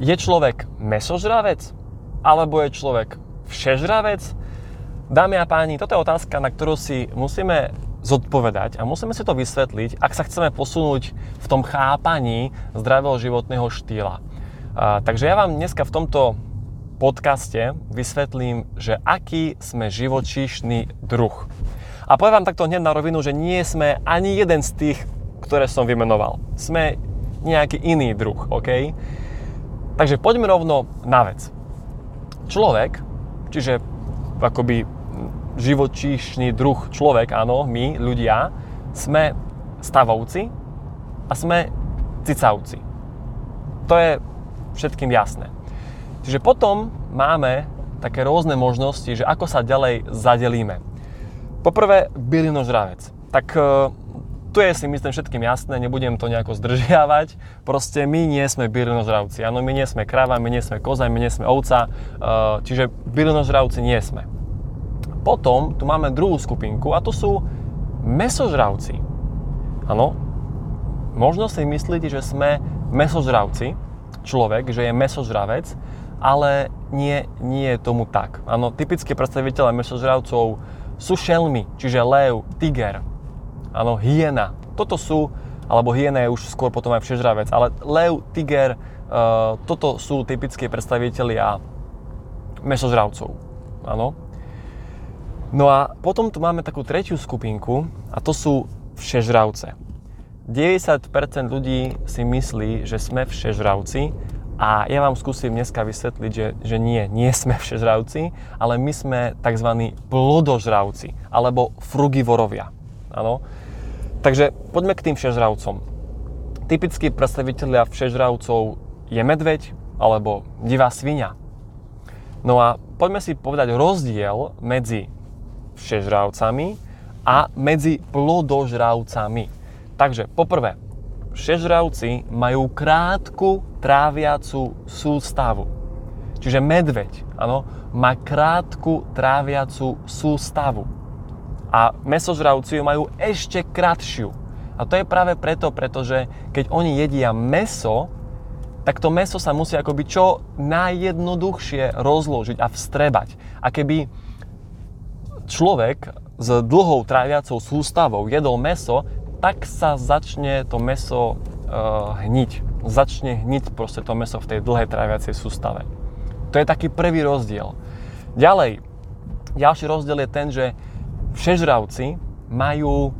je človek mesožravec? Alebo je človek všežravec? Dámy a páni, toto je otázka, na ktorú si musíme zodpovedať a musíme si to vysvetliť, ak sa chceme posunúť v tom chápaní zdravého životného štýla. A, takže ja vám dneska v tomto podcaste vysvetlím, že aký sme živočíšny druh. A poviem vám takto hneď na rovinu, že nie sme ani jeden z tých, ktoré som vymenoval. Sme nejaký iný druh, OK? Takže poďme rovno na vec. Človek, čiže akoby živočíšny druh človek, áno, my, ľudia, sme stavovci a sme cicavci. To je všetkým jasné. Čiže potom máme také rôzne možnosti, že ako sa ďalej zadelíme. Poprvé, bylinožravec. Tak e, tu je si myslím všetkým jasné, nebudem to nejako zdržiavať. Proste my nie sme bylinožravci. Áno, my nie sme kráva, my nie sme koza, my nie sme ovca, e, čiže bylinožravci nie sme. Potom tu máme druhú skupinku a to sú mesožravci. Áno, možno si myslíte, že sme mesožravci, človek, že je mesožravec, ale nie, nie je tomu tak. Áno, typické predstaviteľe mesožravcov sú šelmy, čiže lev, tiger, áno, hyena. Toto sú, alebo hyena je už skôr potom aj všežravec, ale lev, tiger, uh, toto sú typické predstavitelia mesožravcov. Áno. No a potom tu máme takú tretiu skupinku a to sú všežravce. 90% ľudí si myslí, že sme všežravci a ja vám skúsim dneska vysvetliť, že, že nie, nie sme všežravci, ale my sme tzv. plodožravci alebo frugivorovia. Ano? Takže poďme k tým všežravcom. Typickí predstavitelia všežravcov je medveď alebo divá svinia. No a poďme si povedať rozdiel medzi všežravcami a medzi plodožravcami. Takže poprvé, všežravci majú krátku tráviacu sústavu. Čiže medveď, áno, má krátku tráviacu sústavu. A mesožravci ju majú ešte kratšiu. A to je práve preto, pretože keď oni jedia meso, tak to meso sa musí akoby čo najjednoduchšie rozložiť a vstrebať. A keby človek s dlhou tráviacou sústavou jedol meso, tak sa začne to meso uh, hniť. Začne hniť proste to meso v tej dlhej tráviacej sústave. To je taký prvý rozdiel. Ďalej, ďalší rozdiel je ten, že všežravci majú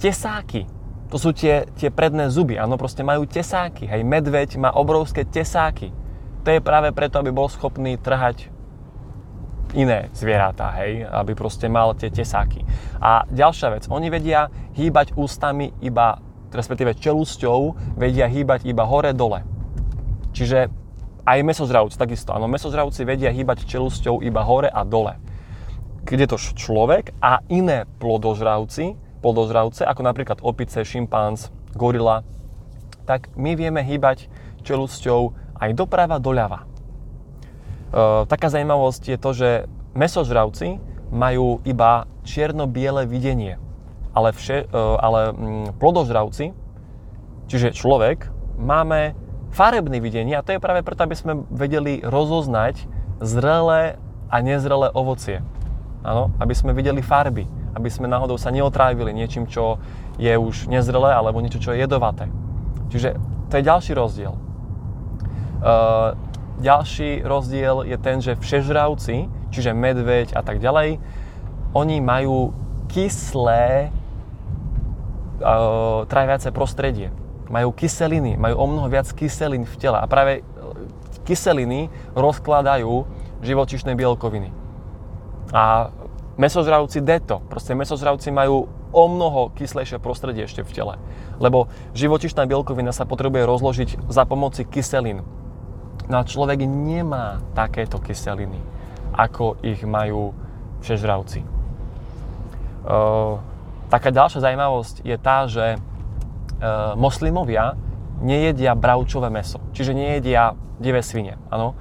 tesáky. To sú tie, tie predné zuby, áno, proste majú tesáky. Hej, medveď má obrovské tesáky. To je práve preto, aby bol schopný trhať iné zvieratá, hej, aby proste mal tie tesáky. A ďalšia vec, oni vedia hýbať ústami iba, respektíve čelusťou, vedia hýbať iba hore-dole. Čiže aj mesožravci takisto, áno, mesožravci vedia hýbať čelusťou iba hore a dole. Keď je to človek a iné plodožravci, plodožravce, ako napríklad opice, šimpanz, gorila, tak my vieme hýbať čelusťou aj doprava, doľava. Eh, taká zaujímavosť je to, že mesožravci majú iba čierno-biele videnie, ale, vše, uh, ale mm, plodožravci, čiže človek, máme farebné videnie a to je práve preto, aby sme vedeli rozoznať zrelé a nezrelé ovocie. Áno, aby sme videli farby, aby sme náhodou sa neotrávili niečím, čo je už nezrelé alebo niečo, čo je jedovaté. Čiže to je ďalší rozdiel. Uh, ďalší rozdiel je ten, že všežravci, čiže medveď a tak ďalej, oni majú kyslé uh, tráviace prostredie. Majú kyseliny, majú o mnoho viac kyselín v tele a práve kyseliny rozkladajú živočišné bielkoviny. A mesožravci deto, proste mesožravci majú o mnoho kyslejšie prostredie ešte v tele. Lebo živočišná bielkovina sa potrebuje rozložiť za pomoci kyselín. No a človek nemá takéto kyseliny, ako ich majú všežravci. E, taká ďalšia zaujímavosť je tá, že e, moslimovia nejedia bravčové meso, čiže nejedia divé svine, áno.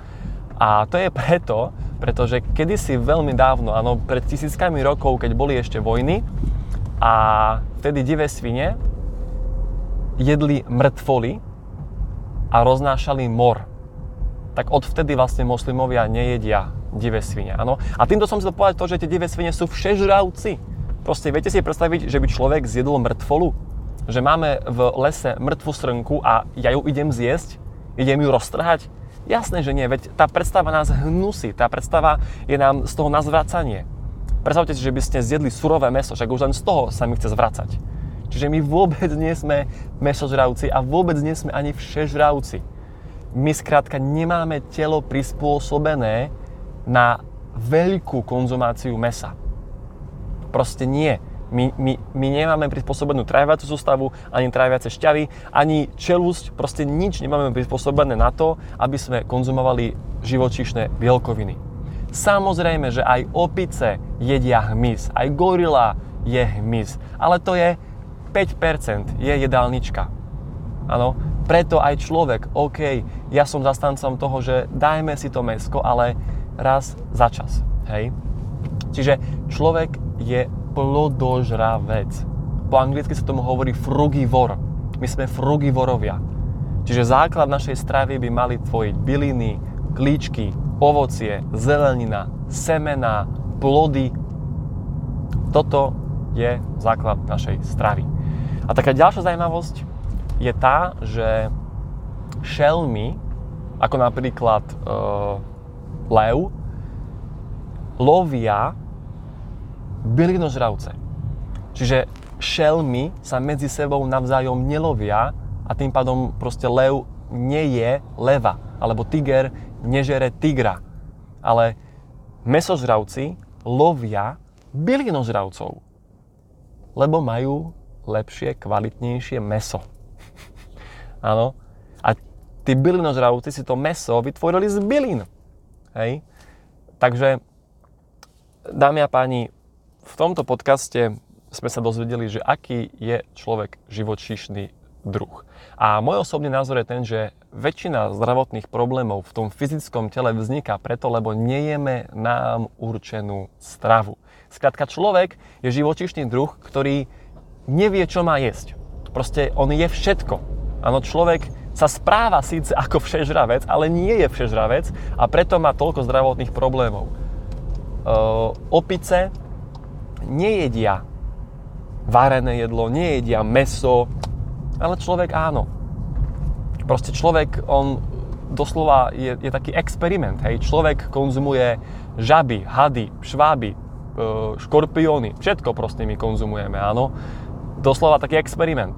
A to je preto, pretože kedysi veľmi dávno, áno, pred tisíckami rokov, keď boli ešte vojny a vtedy divé svine jedli mŕtvoly a roznášali mor tak odvtedy vlastne moslimovia nejedia divé svine. Áno? A týmto som chcel povedať to, že tie divé svine sú všežravci. Proste viete si predstaviť, že by človek zjedol mŕtvolu? Že máme v lese mŕtvu srnku a ja ju idem zjesť? Idem ju roztrhať? Jasné, že nie, veď tá predstava nás hnusí, tá predstava je nám z toho na zvracanie. Predstavte si, že by ste zjedli surové meso, však už len z toho sa mi chce zvracať. Čiže my vôbec nie sme mesožravci a vôbec nie sme ani všežravci my skrátka nemáme telo prispôsobené na veľkú konzumáciu mesa. Proste nie. My, my, my nemáme prispôsobenú tráviacu sústavu, ani tráviace šťavy, ani čelusť, proste nič nemáme prispôsobené na to, aby sme konzumovali živočíšne bielkoviny. Samozrejme, že aj opice jedia hmyz, aj gorila je hmyz, ale to je 5%, je jedálnička. Áno, preto aj človek, OK, ja som zastancom toho, že dajme si to mesko, ale raz za čas. Hej? Čiže človek je plodožravec. Po anglicky sa tomu hovorí frugivor. My sme frugivorovia. Čiže základ našej stravy by mali tvojiť byliny, klíčky, ovocie, zelenina, semena, plody. Toto je základ našej stravy. A taká ďalšia zaujímavosť, je tá, že šelmy, ako napríklad e, lev, lovia bylinožravce. Čiže šelmy sa medzi sebou navzájom nelovia a tým pádom proste lev nie je leva, alebo tiger nežere tigra. Ale mesožravci lovia bylinožravcov, lebo majú lepšie, kvalitnejšie meso. Áno. A tí bylinožravci si to meso vytvorili z bylín. Hej. Takže, dámy a páni, v tomto podcaste sme sa dozvedeli, že aký je človek živočíšny druh. A môj osobný názor je ten, že väčšina zdravotných problémov v tom fyzickom tele vzniká preto, lebo nejeme nám určenú stravu. Skrátka, človek je živočíšny druh, ktorý nevie, čo má jesť. Proste on je všetko. Áno, človek sa správa síce ako všežravec, ale nie je všežravec a preto má toľko zdravotných problémov. E, opice nejedia varené jedlo, nejedia meso, ale človek áno. Proste človek, on doslova je, je taký experiment. Hej. Človek konzumuje žaby, hady, šváby, e, škorpióny, všetko proste my konzumujeme, áno. Doslova taký experiment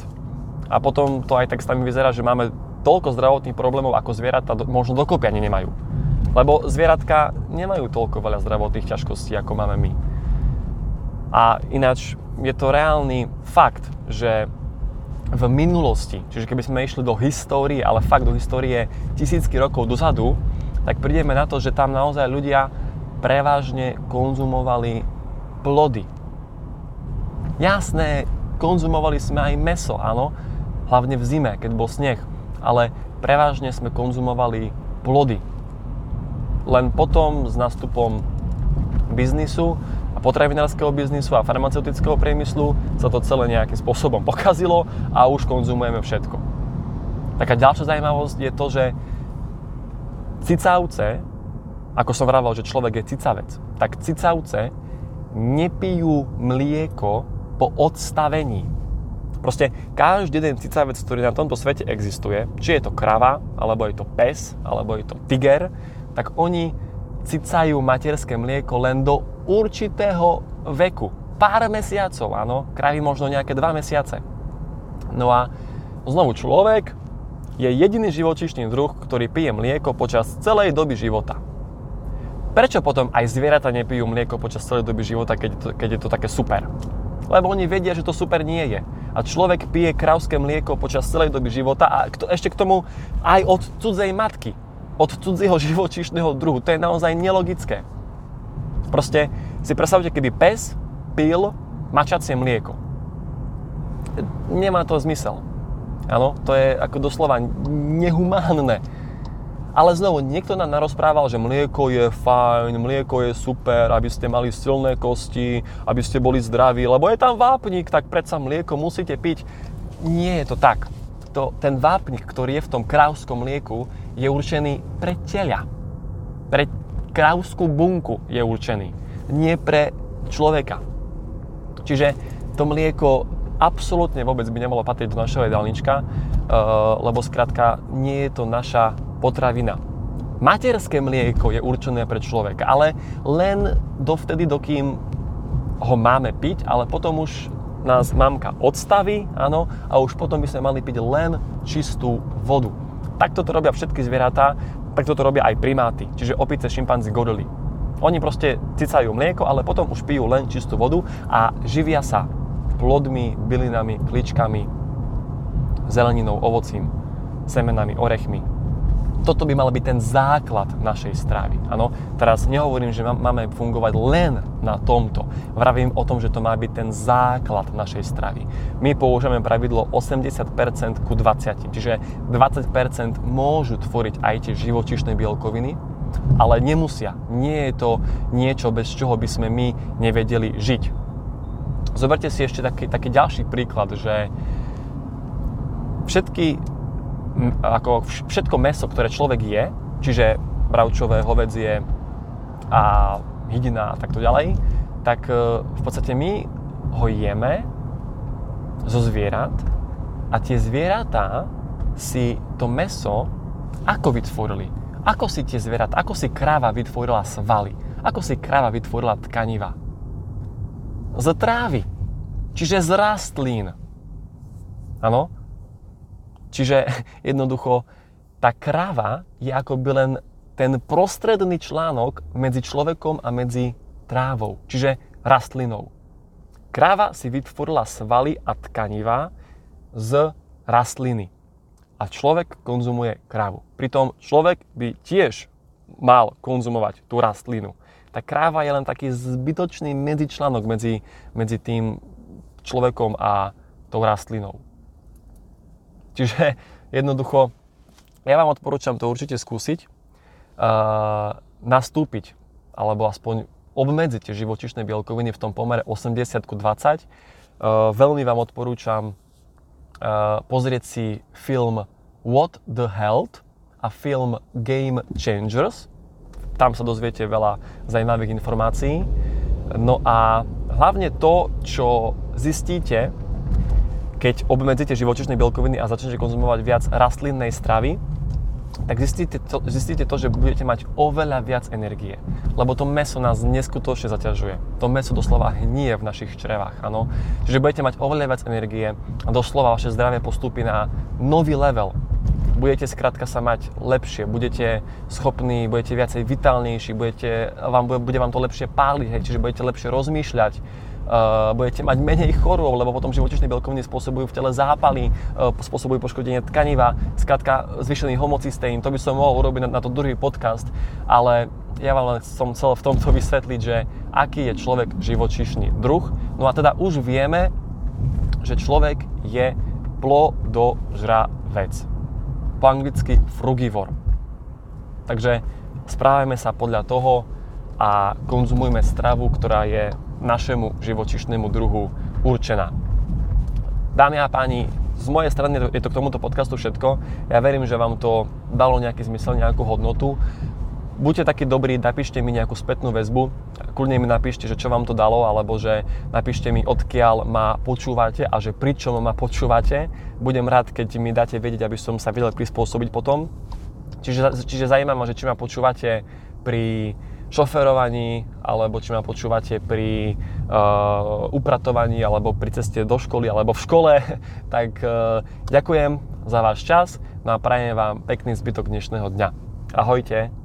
a potom to aj nami vyzerá, že máme toľko zdravotných problémov ako zvieratá možno dokopy ani nemajú. Lebo zvieratka nemajú toľko veľa zdravotných ťažkostí, ako máme my. A ináč je to reálny fakt, že v minulosti, čiže keby sme išli do histórie, ale fakt do histórie tisícky rokov dozadu, tak prídeme na to, že tam naozaj ľudia prevažne konzumovali plody. Jasné, konzumovali sme aj meso, áno, hlavne v zime, keď bol sneh, ale prevažne sme konzumovali plody. Len potom s nástupom biznisu a potravinárskeho biznisu a farmaceutického priemyslu sa to celé nejakým spôsobom pokazilo a už konzumujeme všetko. Taká ďalšia zaujímavosť je to, že cicavce, ako som vravel, že človek je cicavec, tak cicavce nepijú mlieko po odstavení Proste každý jeden cicavec, ktorý na tomto svete existuje, či je to krava, alebo je to pes, alebo je to tiger, tak oni cicajú materské mlieko len do určitého veku. Pár mesiacov, áno, kravy možno nejaké dva mesiace. No a znovu človek je jediný živočíšny druh, ktorý pije mlieko počas celej doby života. Prečo potom aj zvieratá nepijú mlieko počas celej doby života, keď je to, keď je to také super? Lebo oni vedia, že to super nie je a človek pije krauské mlieko počas celej doby života a ešte k tomu aj od cudzej matky, od cudzieho živočíšneho druhu. To je naozaj nelogické. Proste si predstavte, keby pes pil mačacie mlieko. Nemá to zmysel. Áno, to je ako doslova nehumánne. Ale znovu, niekto nám narozprával, že mlieko je fajn, mlieko je super, aby ste mali silné kosti, aby ste boli zdraví, lebo je tam vápnik, tak predsa mlieko musíte piť. Nie je to tak. to, ten vápnik, ktorý je v tom krávskom mlieku, je určený pre telia. Pre krávskú bunku je určený, nie pre človeka. Čiže to mlieko absolútne vôbec by nemalo patriť do našeho jedálnička, uh, lebo skrátka nie je to naša potravina. Materské mlieko je určené pre človeka, ale len dovtedy, dokým ho máme piť, ale potom už nás mamka odstaví, áno, a už potom by sme mali piť len čistú vodu. Takto to robia všetky zvieratá, takto to robia aj primáty, čiže opice, šimpanzi, gorily. Oni proste cicajú mlieko, ale potom už pijú len čistú vodu a živia sa plodmi, bylinami, kličkami, zeleninou, ovocím, semenami, orechmi, toto by mal byť ten základ našej strávy. Ano, teraz nehovorím, že máme fungovať len na tomto. Vravím o tom, že to má byť ten základ našej stravy. My používame pravidlo 80% ku 20, čiže 20% môžu tvoriť aj tie živočišné bielkoviny, ale nemusia. Nie je to niečo, bez čoho by sme my nevedeli žiť. Zoberte si ešte taký, taký ďalší príklad, že všetky ako všetko meso, ktoré človek je, čiže bravčové, hovedzie a hydina a takto ďalej, tak e, v podstate my ho jeme zo zvierat a tie zvieratá si to meso ako vytvorili? Ako si tie zvieratá, ako si kráva vytvorila svaly? Ako si kráva vytvorila tkaniva? Z trávy. Čiže z rastlín. Áno? Čiže jednoducho tá kráva je akoby len ten prostredný článok medzi človekom a medzi trávou, čiže rastlinou. Kráva si vytvorila svaly a tkaniva z rastliny a človek konzumuje krávu. Pritom človek by tiež mal konzumovať tú rastlinu. Tá kráva je len taký zbytočný medzičlánok medzi, medzi tým človekom a tou rastlinou. Čiže jednoducho, ja vám odporúčam to určite skúsiť, uh, nastúpiť, alebo aspoň obmedziť tie živočišné bielkoviny v tom pomere 80 ku 20. Uh, veľmi vám odporúčam uh, pozrieť si film What the Health a film Game Changers. Tam sa dozviete veľa zaujímavých informácií. No a hlavne to, čo zistíte, keď obmedzíte živočišné bielkoviny a začnete konzumovať viac rastlinnej stravy, tak zistíte to, zistíte to, že budete mať oveľa viac energie. Lebo to meso nás neskutočne zaťažuje. To meso doslova hnie v našich črevách, áno. Čiže budete mať oveľa viac energie a doslova vaše zdravie postupí na nový level. Budete skrátka sa mať lepšie, budete schopní, budete viacej vitálnejší, budete, vám, bude vám to lepšie páliť, hej, čiže budete lepšie rozmýšľať, uh, budete mať menej chorôb, lebo potom živočišné bielkoviny spôsobujú v tele zápaly, uh, spôsobujú poškodenie tkaniva, skrátka zvýšený homocystéin. To by som mohol urobiť na, na to druhý podcast, ale ja vám len som chcel v tomto vysvetliť, že aký je človek živočišný druh. No a teda už vieme, že človek je plodožravec. Po anglicky frugivor. Takže správajme sa podľa toho a konzumujme stravu, ktorá je našemu živočišnému druhu určená. Dámy a páni, z mojej strany je to k tomuto podcastu všetko. Ja verím, že vám to dalo nejaký zmysel, nejakú hodnotu. Buďte takí dobrí, napíšte mi nejakú spätnú väzbu. Kľudne mi napíšte, že čo vám to dalo, alebo že napíšte mi, odkiaľ ma počúvate a že pri čom ma počúvate. Budem rád, keď mi dáte vedieť, aby som sa vedel prispôsobiť potom. Čiže, čiže zaujímavé ma, že či ma počúvate pri šoferovaní, alebo či ma počúvate pri uh, upratovaní, alebo pri ceste do školy, alebo v škole, tak uh, ďakujem za váš čas no a prajem vám pekný zbytok dnešného dňa. Ahojte.